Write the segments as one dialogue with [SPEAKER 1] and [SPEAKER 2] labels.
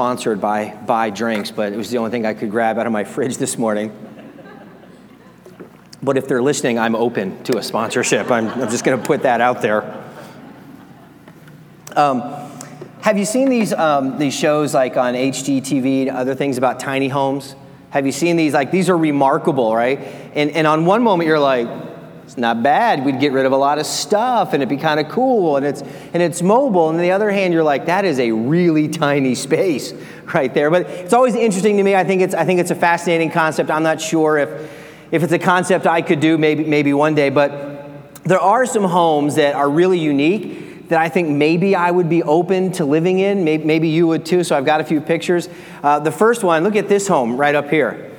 [SPEAKER 1] sponsored by Bai Drinks, but it was the only thing I could grab out of my fridge this morning. But if they're listening, I'm open to a sponsorship. I'm, I'm just going to put that out there. Um, have you seen these, um, these shows like on HGTV and other things about tiny homes? Have you seen these? Like, these are remarkable, right? And, and on one moment, you're like, it's not bad. We'd get rid of a lot of stuff and it'd be kind of cool and it's, and it's mobile. And on the other hand, you're like, that is a really tiny space right there. But it's always interesting to me. I think it's, I think it's a fascinating concept. I'm not sure if, if it's a concept I could do maybe, maybe one day, but there are some homes that are really unique that I think maybe I would be open to living in. Maybe, maybe you would too. So I've got a few pictures. Uh, the first one, look at this home right up here.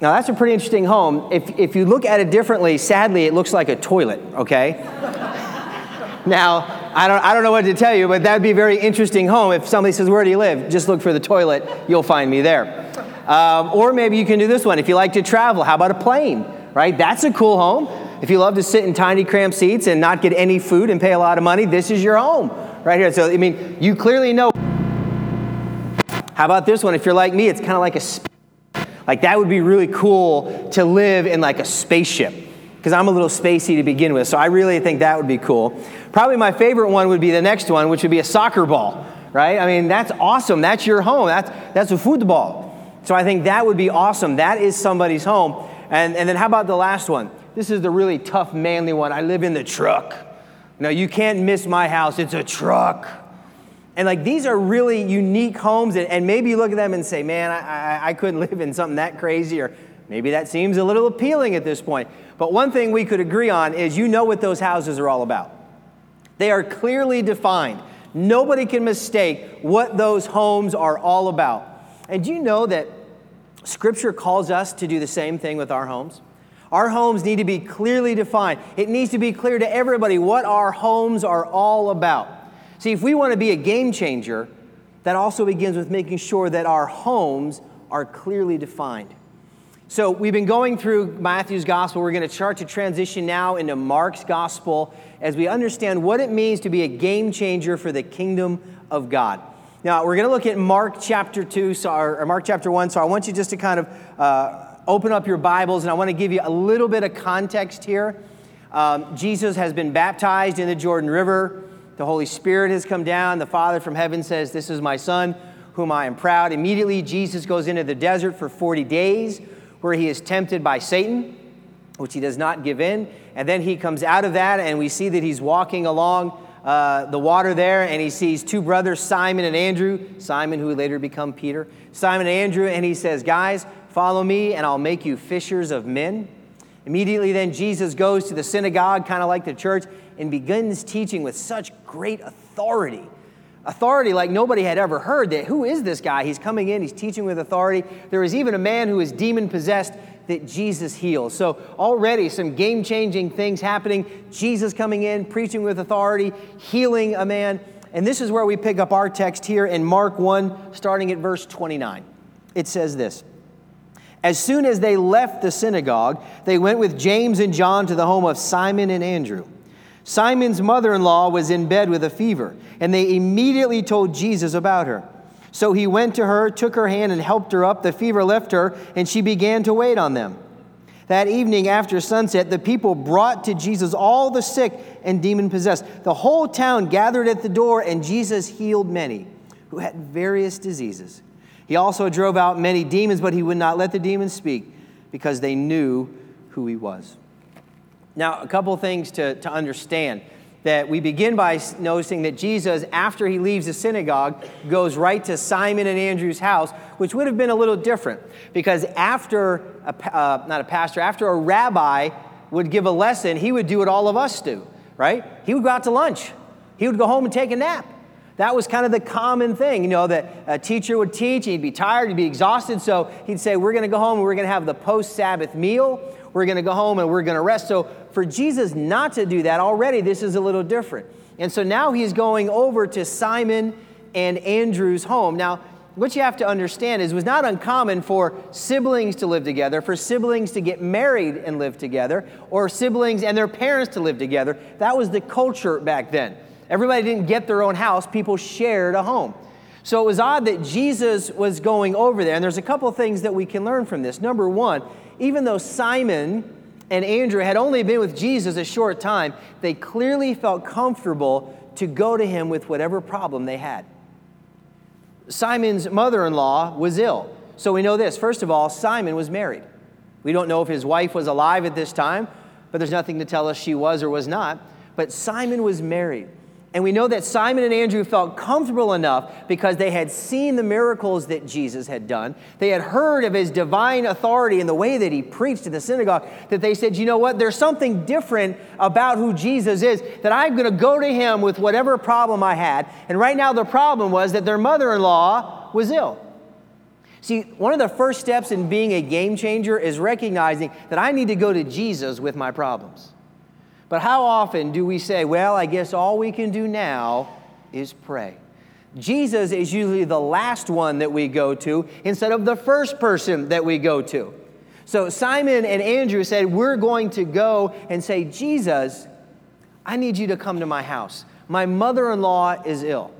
[SPEAKER 1] Now that's a pretty interesting home. If, if you look at it differently, sadly, it looks like a toilet, okay? now, I don't, I don't know what to tell you, but that'd be a very interesting home. If somebody says, Where do you live? Just look for the toilet, you'll find me there. Um, or maybe you can do this one. If you like to travel, how about a plane, right? That's a cool home. If you love to sit in tiny cramped seats and not get any food and pay a lot of money, this is your home right here. So, I mean, you clearly know. How about this one? If you're like me, it's kind of like a, like that would be really cool to live in like a spaceship because I'm a little spacey to begin with. So I really think that would be cool. Probably my favorite one would be the next one, which would be a soccer ball, right? I mean, that's awesome. That's your home. That's, that's a football. So I think that would be awesome. That is somebody's home. And, and then how about the last one? This is the really tough, manly one. I live in the truck. No, you can't miss my house. It's a truck. And like these are really unique homes. And, and maybe you look at them and say, man, I, I, I couldn't live in something that crazy. Or maybe that seems a little appealing at this point. But one thing we could agree on is you know what those houses are all about. They are clearly defined. Nobody can mistake what those homes are all about. And do you know that Scripture calls us to do the same thing with our homes. Our homes need to be clearly defined. It needs to be clear to everybody what our homes are all about. See, if we want to be a game changer, that also begins with making sure that our homes are clearly defined. So, we've been going through Matthew's gospel. We're going to start to transition now into Mark's gospel as we understand what it means to be a game changer for the kingdom of God. Now, we're going to look at Mark chapter 2, so, or Mark chapter 1. So I want you just to kind of uh, open up your Bibles, and I want to give you a little bit of context here. Um, Jesus has been baptized in the Jordan River. The Holy Spirit has come down. The Father from heaven says, This is my Son, whom I am proud. Immediately, Jesus goes into the desert for 40 days, where he is tempted by Satan, which he does not give in. And then he comes out of that, and we see that he's walking along uh, the water there and he sees two brothers, Simon and Andrew, Simon, who would later become Peter, Simon and Andrew, and he says, Guys, follow me and I'll make you fishers of men. Immediately then, Jesus goes to the synagogue, kind of like the church, and begins teaching with such great authority. Authority like nobody had ever heard that. Who is this guy? He's coming in, he's teaching with authority. There is even a man who is demon possessed that Jesus heals. So, already some game changing things happening. Jesus coming in, preaching with authority, healing a man. And this is where we pick up our text here in Mark 1, starting at verse 29. It says this As soon as they left the synagogue, they went with James and John to the home of Simon and Andrew. Simon's mother in law was in bed with a fever, and they immediately told Jesus about her. So he went to her, took her hand, and helped her up. The fever left her, and she began to wait on them. That evening after sunset, the people brought to Jesus all the sick and demon possessed. The whole town gathered at the door, and Jesus healed many who had various diseases. He also drove out many demons, but he would not let the demons speak because they knew who he was. Now, a couple things to, to understand that we begin by noticing that Jesus, after he leaves the synagogue, goes right to Simon and Andrew's house, which would have been a little different because after, a, uh, not a pastor, after a rabbi would give a lesson, he would do what all of us do, right? He would go out to lunch, he would go home and take a nap. That was kind of the common thing, you know, that a teacher would teach, he'd be tired, he'd be exhausted, so he'd say, We're gonna go home and we're gonna have the post Sabbath meal, we're gonna go home and we're gonna rest. So for Jesus not to do that, already this is a little different. And so now he's going over to Simon and Andrew's home. Now, what you have to understand is it was not uncommon for siblings to live together, for siblings to get married and live together, or siblings and their parents to live together. That was the culture back then. Everybody didn't get their own house, people shared a home. So it was odd that Jesus was going over there. And there's a couple things that we can learn from this. Number one, even though Simon and Andrew had only been with Jesus a short time, they clearly felt comfortable to go to him with whatever problem they had. Simon's mother in law was ill. So we know this. First of all, Simon was married. We don't know if his wife was alive at this time, but there's nothing to tell us she was or was not. But Simon was married. And we know that Simon and Andrew felt comfortable enough because they had seen the miracles that Jesus had done. They had heard of his divine authority and the way that he preached in the synagogue that they said, you know what, there's something different about who Jesus is, that I'm going to go to him with whatever problem I had. And right now, the problem was that their mother in law was ill. See, one of the first steps in being a game changer is recognizing that I need to go to Jesus with my problems. But how often do we say, well, I guess all we can do now is pray? Jesus is usually the last one that we go to instead of the first person that we go to. So Simon and Andrew said, We're going to go and say, Jesus, I need you to come to my house. My mother in law is ill.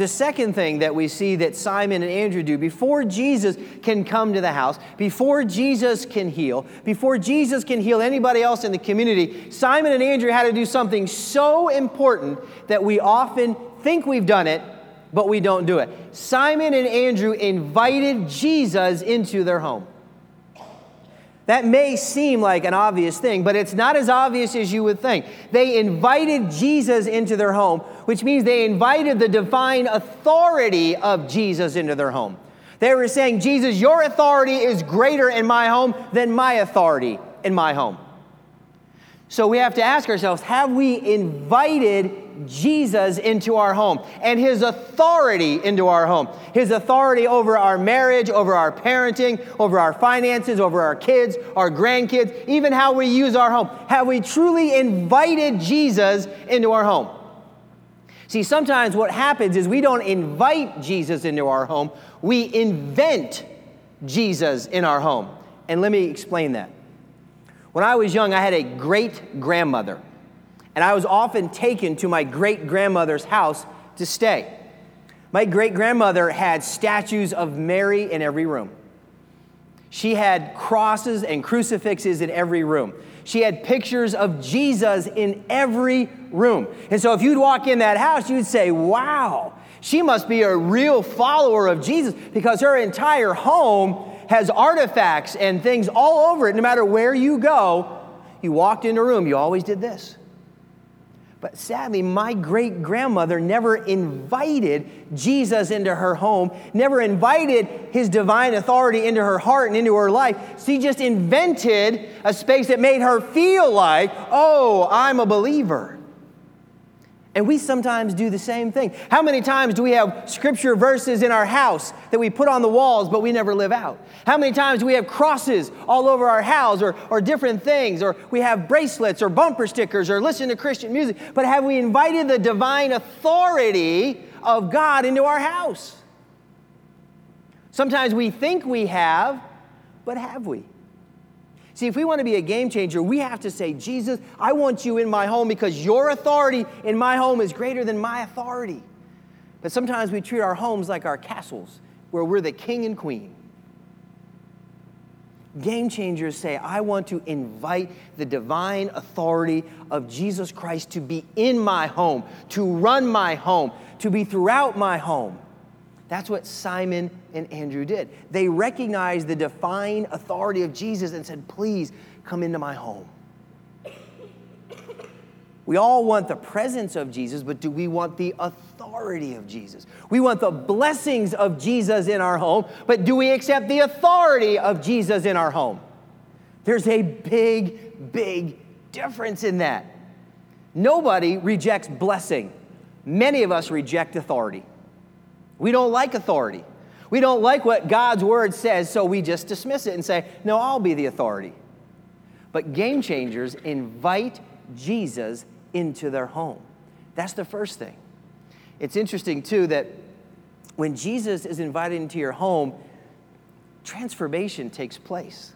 [SPEAKER 1] The second thing that we see that Simon and Andrew do before Jesus can come to the house, before Jesus can heal, before Jesus can heal anybody else in the community, Simon and Andrew had to do something so important that we often think we've done it, but we don't do it. Simon and Andrew invited Jesus into their home. That may seem like an obvious thing, but it's not as obvious as you would think. They invited Jesus into their home, which means they invited the divine authority of Jesus into their home. They were saying, Jesus, your authority is greater in my home than my authority in my home. So we have to ask ourselves have we invited Jesus into our home and his authority into our home? His authority over our marriage, over our parenting, over our finances, over our kids, our grandkids, even how we use our home. Have we truly invited Jesus into our home? See, sometimes what happens is we don't invite Jesus into our home, we invent Jesus in our home. And let me explain that. When I was young, I had a great grandmother, and I was often taken to my great grandmother's house to stay. My great grandmother had statues of Mary in every room. She had crosses and crucifixes in every room. She had pictures of Jesus in every room. And so if you'd walk in that house, you'd say, wow, she must be a real follower of Jesus because her entire home has artifacts and things all over it. No matter where you go, you walked in a room, you always did this. But sadly, my great grandmother never invited Jesus into her home, never invited his divine authority into her heart and into her life. She just invented a space that made her feel like, oh, I'm a believer. And we sometimes do the same thing. How many times do we have scripture verses in our house that we put on the walls but we never live out? How many times do we have crosses all over our house or, or different things? Or we have bracelets or bumper stickers or listen to Christian music? But have we invited the divine authority of God into our house? Sometimes we think we have, but have we? See, if we want to be a game changer, we have to say, Jesus, I want you in my home because your authority in my home is greater than my authority. But sometimes we treat our homes like our castles, where we're the king and queen. Game changers say, I want to invite the divine authority of Jesus Christ to be in my home, to run my home, to be throughout my home. That's what Simon and Andrew did. They recognized the divine authority of Jesus and said, Please come into my home. We all want the presence of Jesus, but do we want the authority of Jesus? We want the blessings of Jesus in our home, but do we accept the authority of Jesus in our home? There's a big, big difference in that. Nobody rejects blessing. Many of us reject authority. We don't like authority. We don't like what God's word says, so we just dismiss it and say, No, I'll be the authority. But game changers invite Jesus into their home. That's the first thing. It's interesting, too, that when Jesus is invited into your home, transformation takes place.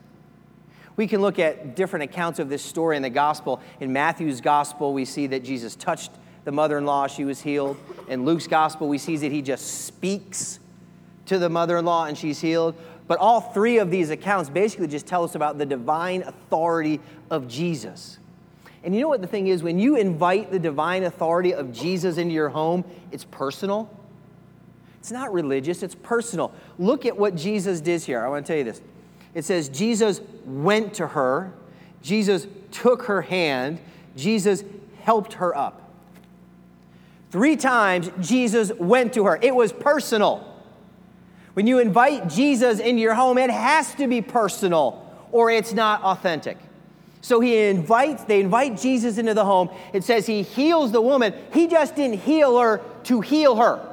[SPEAKER 1] We can look at different accounts of this story in the gospel. In Matthew's gospel, we see that Jesus touched the mother in law, she was healed. In Luke's gospel, we see that he just speaks to the mother in law and she's healed. But all three of these accounts basically just tell us about the divine authority of Jesus. And you know what the thing is? When you invite the divine authority of Jesus into your home, it's personal. It's not religious, it's personal. Look at what Jesus did here. I want to tell you this. It says, Jesus went to her, Jesus took her hand, Jesus helped her up. Three times Jesus went to her. It was personal. When you invite Jesus into your home, it has to be personal or it's not authentic. So he invites, they invite Jesus into the home. It says he heals the woman. He just didn't heal her to heal her.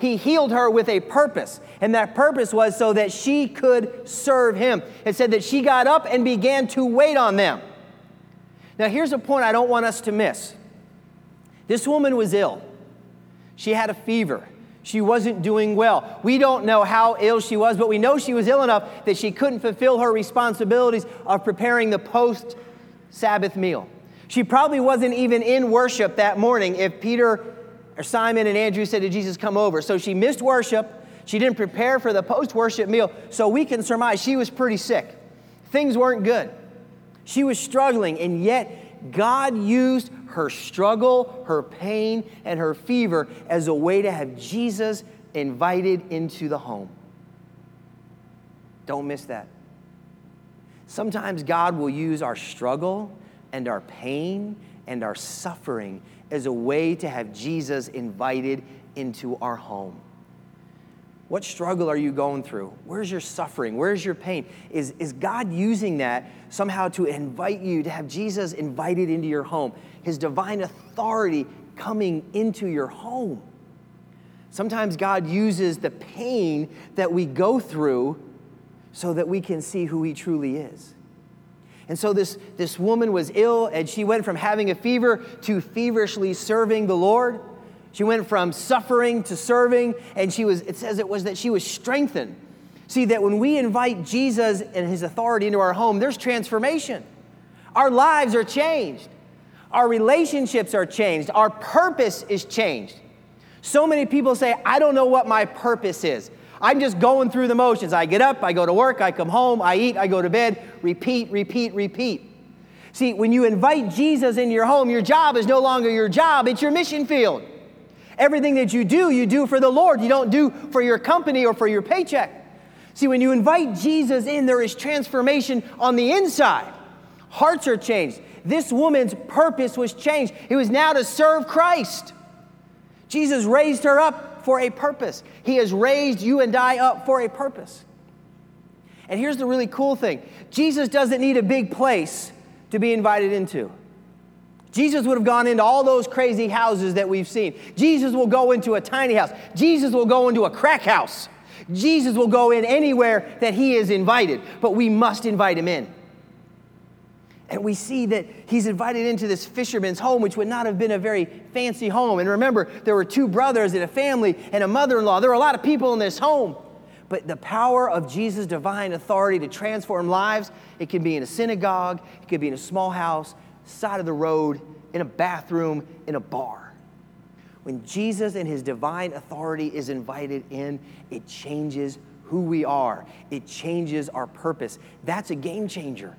[SPEAKER 1] He healed her with a purpose, and that purpose was so that she could serve him. It said that she got up and began to wait on them. Now, here's a point I don't want us to miss. This woman was ill. She had a fever. She wasn't doing well. We don't know how ill she was, but we know she was ill enough that she couldn't fulfill her responsibilities of preparing the post Sabbath meal. She probably wasn't even in worship that morning if Peter or Simon and Andrew said to Jesus, Come over. So she missed worship. She didn't prepare for the post worship meal. So we can surmise she was pretty sick. Things weren't good. She was struggling, and yet God used her struggle, her pain, and her fever as a way to have Jesus invited into the home. Don't miss that. Sometimes God will use our struggle and our pain and our suffering as a way to have Jesus invited into our home. What struggle are you going through? Where's your suffering? Where's your pain? Is, is God using that somehow to invite you to have Jesus invited into your home? His divine authority coming into your home. Sometimes God uses the pain that we go through so that we can see who He truly is. And so this, this woman was ill, and she went from having a fever to feverishly serving the Lord. She went from suffering to serving, and she was, it says it was that she was strengthened. See, that when we invite Jesus and his authority into our home, there's transformation. Our lives are changed. Our relationships are changed. Our purpose is changed. So many people say, I don't know what my purpose is. I'm just going through the motions. I get up, I go to work, I come home, I eat, I go to bed, repeat, repeat, repeat. See, when you invite Jesus into your home, your job is no longer your job, it's your mission field. Everything that you do, you do for the Lord. You don't do for your company or for your paycheck. See, when you invite Jesus in, there is transformation on the inside. Hearts are changed. This woman's purpose was changed. It was now to serve Christ. Jesus raised her up for a purpose. He has raised you and I up for a purpose. And here's the really cool thing Jesus doesn't need a big place to be invited into. Jesus would have gone into all those crazy houses that we've seen. Jesus will go into a tiny house. Jesus will go into a crack house. Jesus will go in anywhere that he is invited, but we must invite him in. And we see that he's invited into this fisherman's home, which would not have been a very fancy home. And remember, there were two brothers and a family and a mother in law. There were a lot of people in this home. But the power of Jesus' divine authority to transform lives, it can be in a synagogue, it could be in a small house, side of the road, in a bathroom, in a bar. When Jesus and his divine authority is invited in, it changes who we are, it changes our purpose. That's a game changer.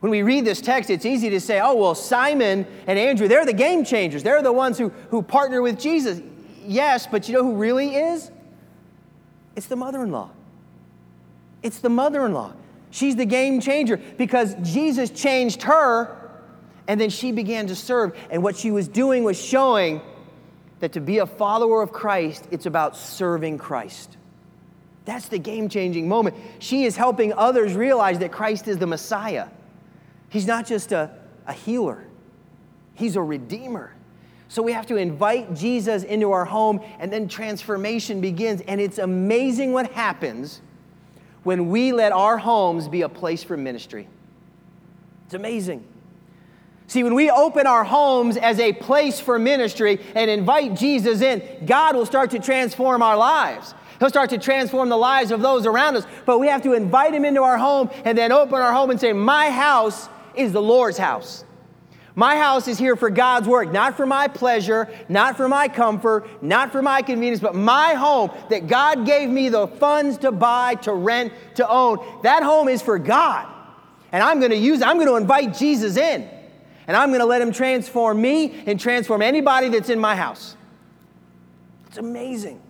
[SPEAKER 1] When we read this text, it's easy to say, oh, well, Simon and Andrew, they're the game changers. They're the ones who, who partner with Jesus. Yes, but you know who really is? It's the mother in law. It's the mother in law. She's the game changer because Jesus changed her and then she began to serve. And what she was doing was showing that to be a follower of Christ, it's about serving Christ. That's the game changing moment. She is helping others realize that Christ is the Messiah. He's not just a, a healer, He's a redeemer. So we have to invite Jesus into our home, and then transformation begins. And it's amazing what happens when we let our homes be a place for ministry. It's amazing. See, when we open our homes as a place for ministry and invite Jesus in, God will start to transform our lives. He'll start to transform the lives of those around us. But we have to invite Him into our home and then open our home and say, My house is the Lord's house. My house is here for God's work, not for my pleasure, not for my comfort, not for my convenience, but my home that God gave me the funds to buy, to rent, to own. That home is for God. And I'm going to use. I'm going to invite Jesus in. And I'm going to let him transform me and transform anybody that's in my house. It's amazing.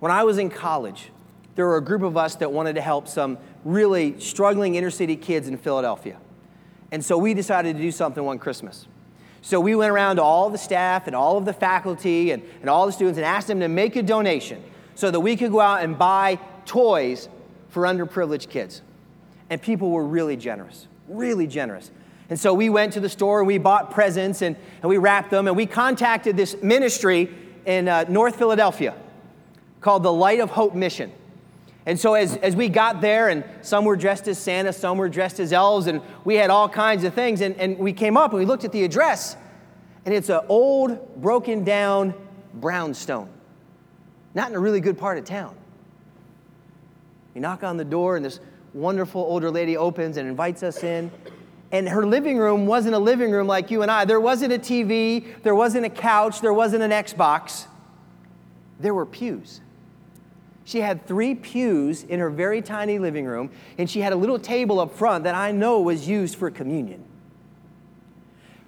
[SPEAKER 1] When I was in college, there were a group of us that wanted to help some really struggling inner city kids in Philadelphia. And so we decided to do something one Christmas. So we went around to all the staff and all of the faculty and, and all the students and asked them to make a donation so that we could go out and buy toys for underprivileged kids. And people were really generous, really generous. And so we went to the store and we bought presents and, and we wrapped them and we contacted this ministry in uh, North Philadelphia called the Light of Hope Mission. And so, as, as we got there, and some were dressed as Santa, some were dressed as elves, and we had all kinds of things. And, and we came up and we looked at the address, and it's an old, broken down brownstone, not in a really good part of town. We knock on the door, and this wonderful older lady opens and invites us in. And her living room wasn't a living room like you and I. There wasn't a TV, there wasn't a couch, there wasn't an Xbox. There were pews. She had three pews in her very tiny living room, and she had a little table up front that I know was used for communion.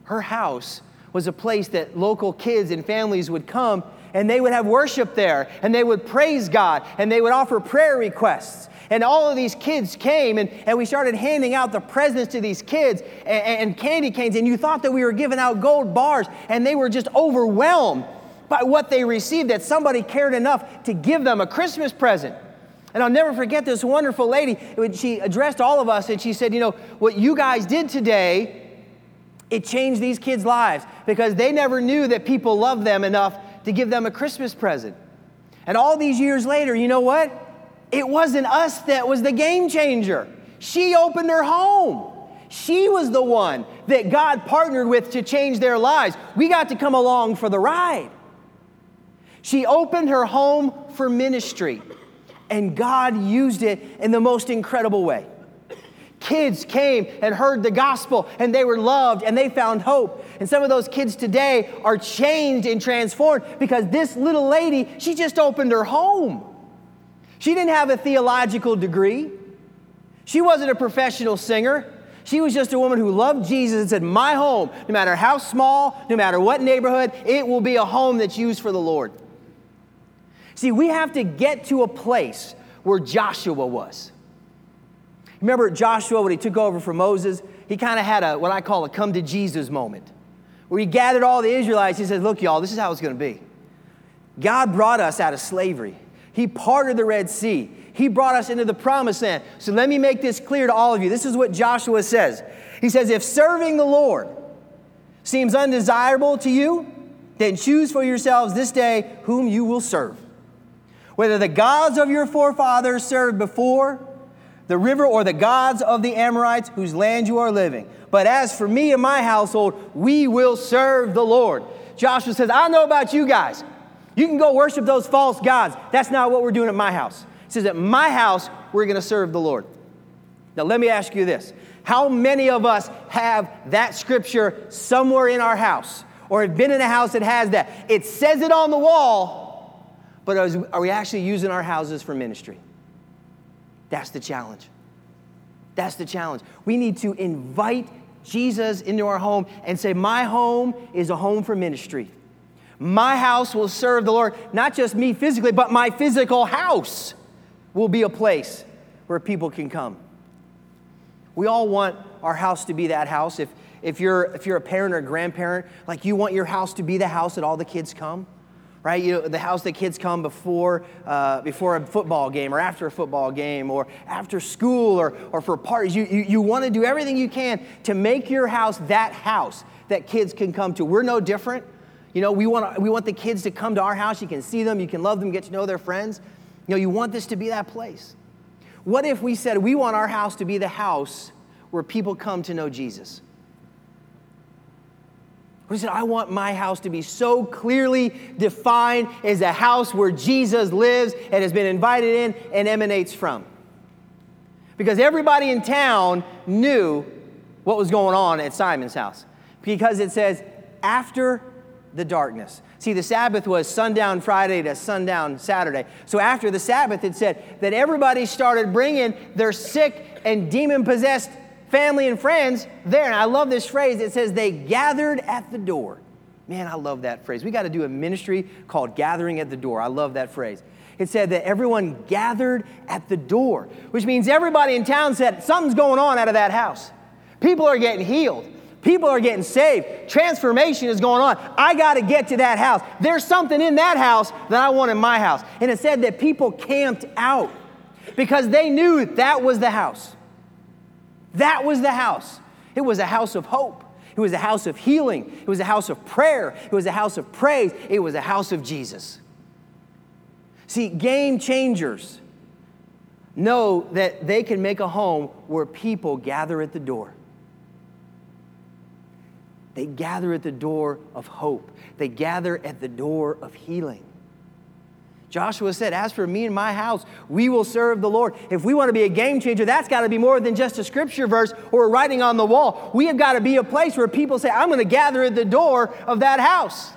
[SPEAKER 1] Her house was a place that local kids and families would come and they would have worship there and they would praise God and they would offer prayer requests. And all of these kids came and, and we started handing out the presents to these kids and, and candy canes. And you thought that we were giving out gold bars and they were just overwhelmed by what they received that somebody cared enough to give them a Christmas present. And I'll never forget this wonderful lady. She addressed all of us and she said, You know, what you guys did today, it changed these kids' lives because they never knew that people loved them enough to give them a Christmas present. And all these years later, you know what? It wasn't us that was the game changer. She opened her home. She was the one that God partnered with to change their lives. We got to come along for the ride. She opened her home for ministry, and God used it in the most incredible way. Kids came and heard the gospel, and they were loved, and they found hope. And some of those kids today are changed and transformed because this little lady, she just opened her home. She didn't have a theological degree, she wasn't a professional singer. She was just a woman who loved Jesus and said, My home, no matter how small, no matter what neighborhood, it will be a home that's used for the Lord. See, we have to get to a place where Joshua was. Remember Joshua when he took over from Moses? He kind of had a what I call a come to Jesus moment where he gathered all the Israelites. He said, Look, y'all, this is how it's going to be. God brought us out of slavery, He parted the Red Sea, He brought us into the promised land. So let me make this clear to all of you. This is what Joshua says He says, If serving the Lord seems undesirable to you, then choose for yourselves this day whom you will serve whether the gods of your forefathers served before the river or the gods of the Amorites whose land you are living. But as for me and my household, we will serve the Lord. Joshua says, I know about you guys. You can go worship those false gods. That's not what we're doing at my house. He says, At my house, we're going to serve the Lord. Now, let me ask you this How many of us have that scripture somewhere in our house or have been in a house that has that? It says it on the wall, but are we actually using our houses for ministry? That's the challenge. That's the challenge. We need to invite Jesus into our home and say, My home is a home for ministry. My house will serve the Lord, not just me physically, but my physical house will be a place where people can come. We all want our house to be that house. If, if, you're, if you're a parent or a grandparent, like you want your house to be the house that all the kids come right? You know, the house that kids come before, uh, before a football game or after a football game or after school or, or for parties. You, you, you want to do everything you can to make your house that house that kids can come to. We're no different. You know, we want, we want the kids to come to our house. You can see them, you can love them, get to know their friends. You know, you want this to be that place. What if we said we want our house to be the house where people come to know Jesus? He said, I want my house to be so clearly defined as a house where Jesus lives and has been invited in and emanates from. Because everybody in town knew what was going on at Simon's house. Because it says, after the darkness. See, the Sabbath was sundown Friday to sundown Saturday. So after the Sabbath, it said that everybody started bringing their sick and demon possessed family and friends there. And I love this phrase. It says they gathered at the door. Man, I love that phrase. We got to do a ministry called Gathering at the Door. I love that phrase. It said that everyone gathered at the door, which means everybody in town said something's going on out of that house. People are getting healed. People are getting saved. Transformation is going on. I got to get to that house. There's something in that house that I want in my house. And it said that people camped out because they knew that was the house. That was the house. It was a house of hope. It was a house of healing. It was a house of prayer. It was a house of praise. It was a house of Jesus. See, game changers know that they can make a home where people gather at the door. They gather at the door of hope. They gather at the door of healing. Joshua said, As for me and my house, we will serve the Lord. If we want to be a game changer, that's got to be more than just a scripture verse or a writing on the wall. We have got to be a place where people say, I'm going to gather at the door of that house.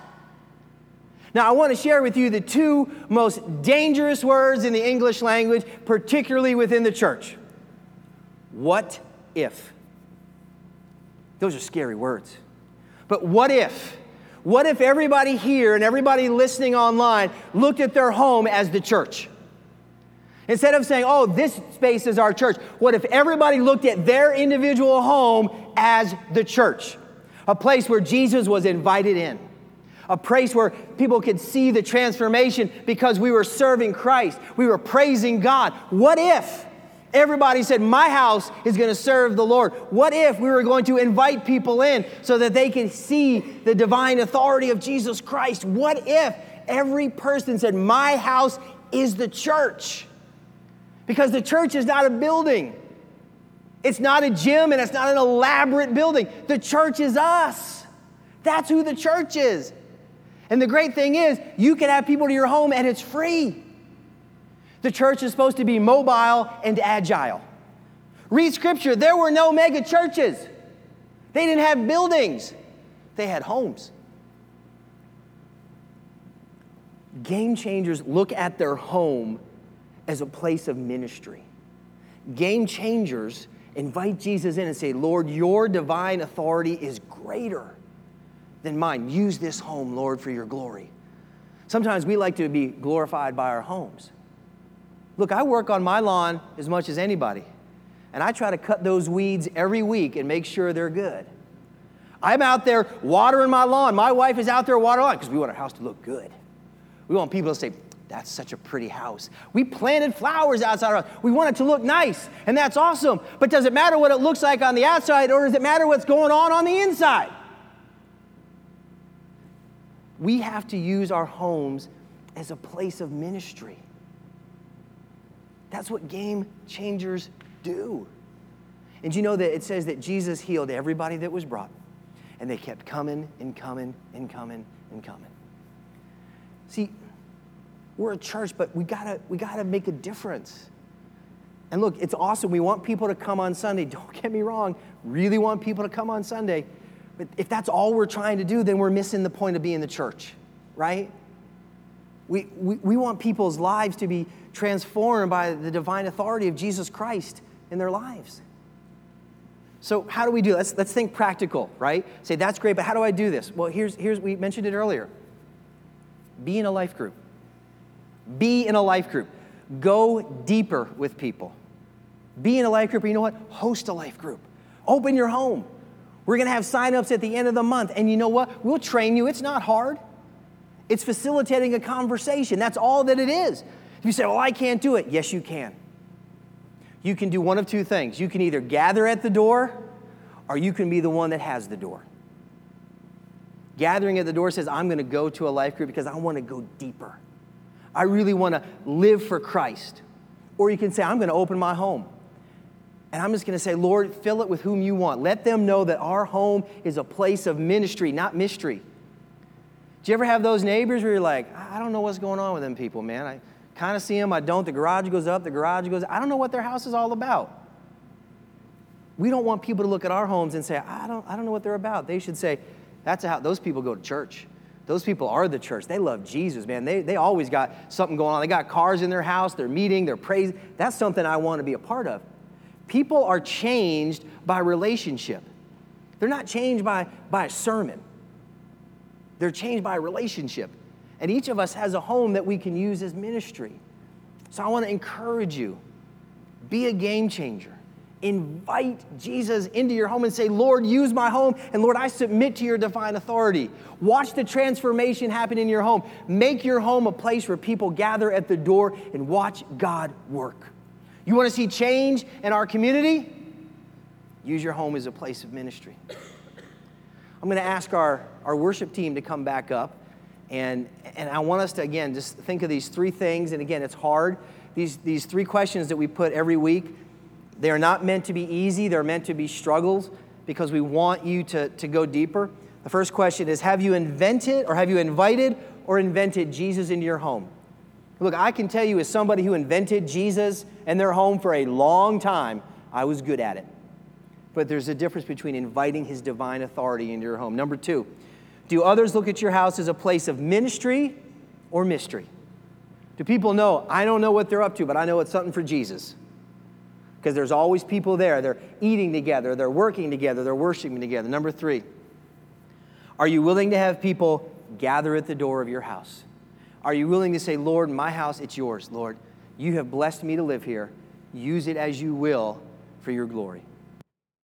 [SPEAKER 1] Now, I want to share with you the two most dangerous words in the English language, particularly within the church. What if? Those are scary words. But what if? What if everybody here and everybody listening online looked at their home as the church? Instead of saying, oh, this space is our church, what if everybody looked at their individual home as the church? A place where Jesus was invited in, a place where people could see the transformation because we were serving Christ, we were praising God. What if? Everybody said, My house is going to serve the Lord. What if we were going to invite people in so that they can see the divine authority of Jesus Christ? What if every person said, My house is the church? Because the church is not a building, it's not a gym, and it's not an elaborate building. The church is us. That's who the church is. And the great thing is, you can have people to your home and it's free. The church is supposed to be mobile and agile. Read scripture. There were no mega churches, they didn't have buildings, they had homes. Game changers look at their home as a place of ministry. Game changers invite Jesus in and say, Lord, your divine authority is greater than mine. Use this home, Lord, for your glory. Sometimes we like to be glorified by our homes. Look, I work on my lawn as much as anybody, and I try to cut those weeds every week and make sure they're good. I'm out there watering my lawn. My wife is out there watering because we want our house to look good. We want people to say, that's such a pretty house. We planted flowers outside our house. We want it to look nice, and that's awesome. But does it matter what it looks like on the outside, or does it matter what's going on on the inside? We have to use our homes as a place of ministry. That's what game changers do. And you know that it says that Jesus healed everybody that was brought, and they kept coming and coming and coming and coming. See, we're a church, but we gotta, we gotta make a difference. And look, it's awesome. We want people to come on Sunday. Don't get me wrong, really want people to come on Sunday. But if that's all we're trying to do, then we're missing the point of being the church, right? We, we, we want people's lives to be transformed by the divine authority of Jesus Christ in their lives. So, how do we do? Let's, let's think practical, right? Say, that's great, but how do I do this? Well, here's, here's, we mentioned it earlier. Be in a life group. Be in a life group. Go deeper with people. Be in a life group, you know what? Host a life group. Open your home. We're going to have signups at the end of the month, and you know what? We'll train you. It's not hard. It's facilitating a conversation. That's all that it is. You say, Well, I can't do it, yes, you can. You can do one of two things. You can either gather at the door, or you can be the one that has the door. Gathering at the door says, I'm going to go to a life group because I want to go deeper. I really want to live for Christ. Or you can say, I'm going to open my home. And I'm just going to say, Lord, fill it with whom you want. Let them know that our home is a place of ministry, not mystery. Do you ever have those neighbors where you're like, I don't know what's going on with them people, man? I kind of see them, I don't. The garage goes up, the garage goes I don't know what their house is all about. We don't want people to look at our homes and say, I don't, I don't know what they're about. They should say, that's how those people go to church. Those people are the church. They love Jesus, man. They, they always got something going on. They got cars in their house, they're meeting, they're praising. That's something I want to be a part of. People are changed by relationship. They're not changed by, by a sermon. They're changed by a relationship. And each of us has a home that we can use as ministry. So I want to encourage you be a game changer. Invite Jesus into your home and say, Lord, use my home. And Lord, I submit to your divine authority. Watch the transformation happen in your home. Make your home a place where people gather at the door and watch God work. You want to see change in our community? Use your home as a place of ministry. I'm going to ask our, our worship team to come back up. And, and I want us to, again, just think of these three things. And again, it's hard. These, these three questions that we put every week, they are not meant to be easy, they're meant to be struggles because we want you to, to go deeper. The first question is Have you invented or have you invited or invented Jesus into your home? Look, I can tell you, as somebody who invented Jesus in their home for a long time, I was good at it. But there's a difference between inviting his divine authority into your home. Number two, do others look at your house as a place of ministry or mystery? Do people know, I don't know what they're up to, but I know it's something for Jesus? Because there's always people there. They're eating together, they're working together, they're worshiping together. Number three, are you willing to have people gather at the door of your house? Are you willing to say, Lord, my house, it's yours, Lord. You have blessed me to live here. Use it as you will for your glory.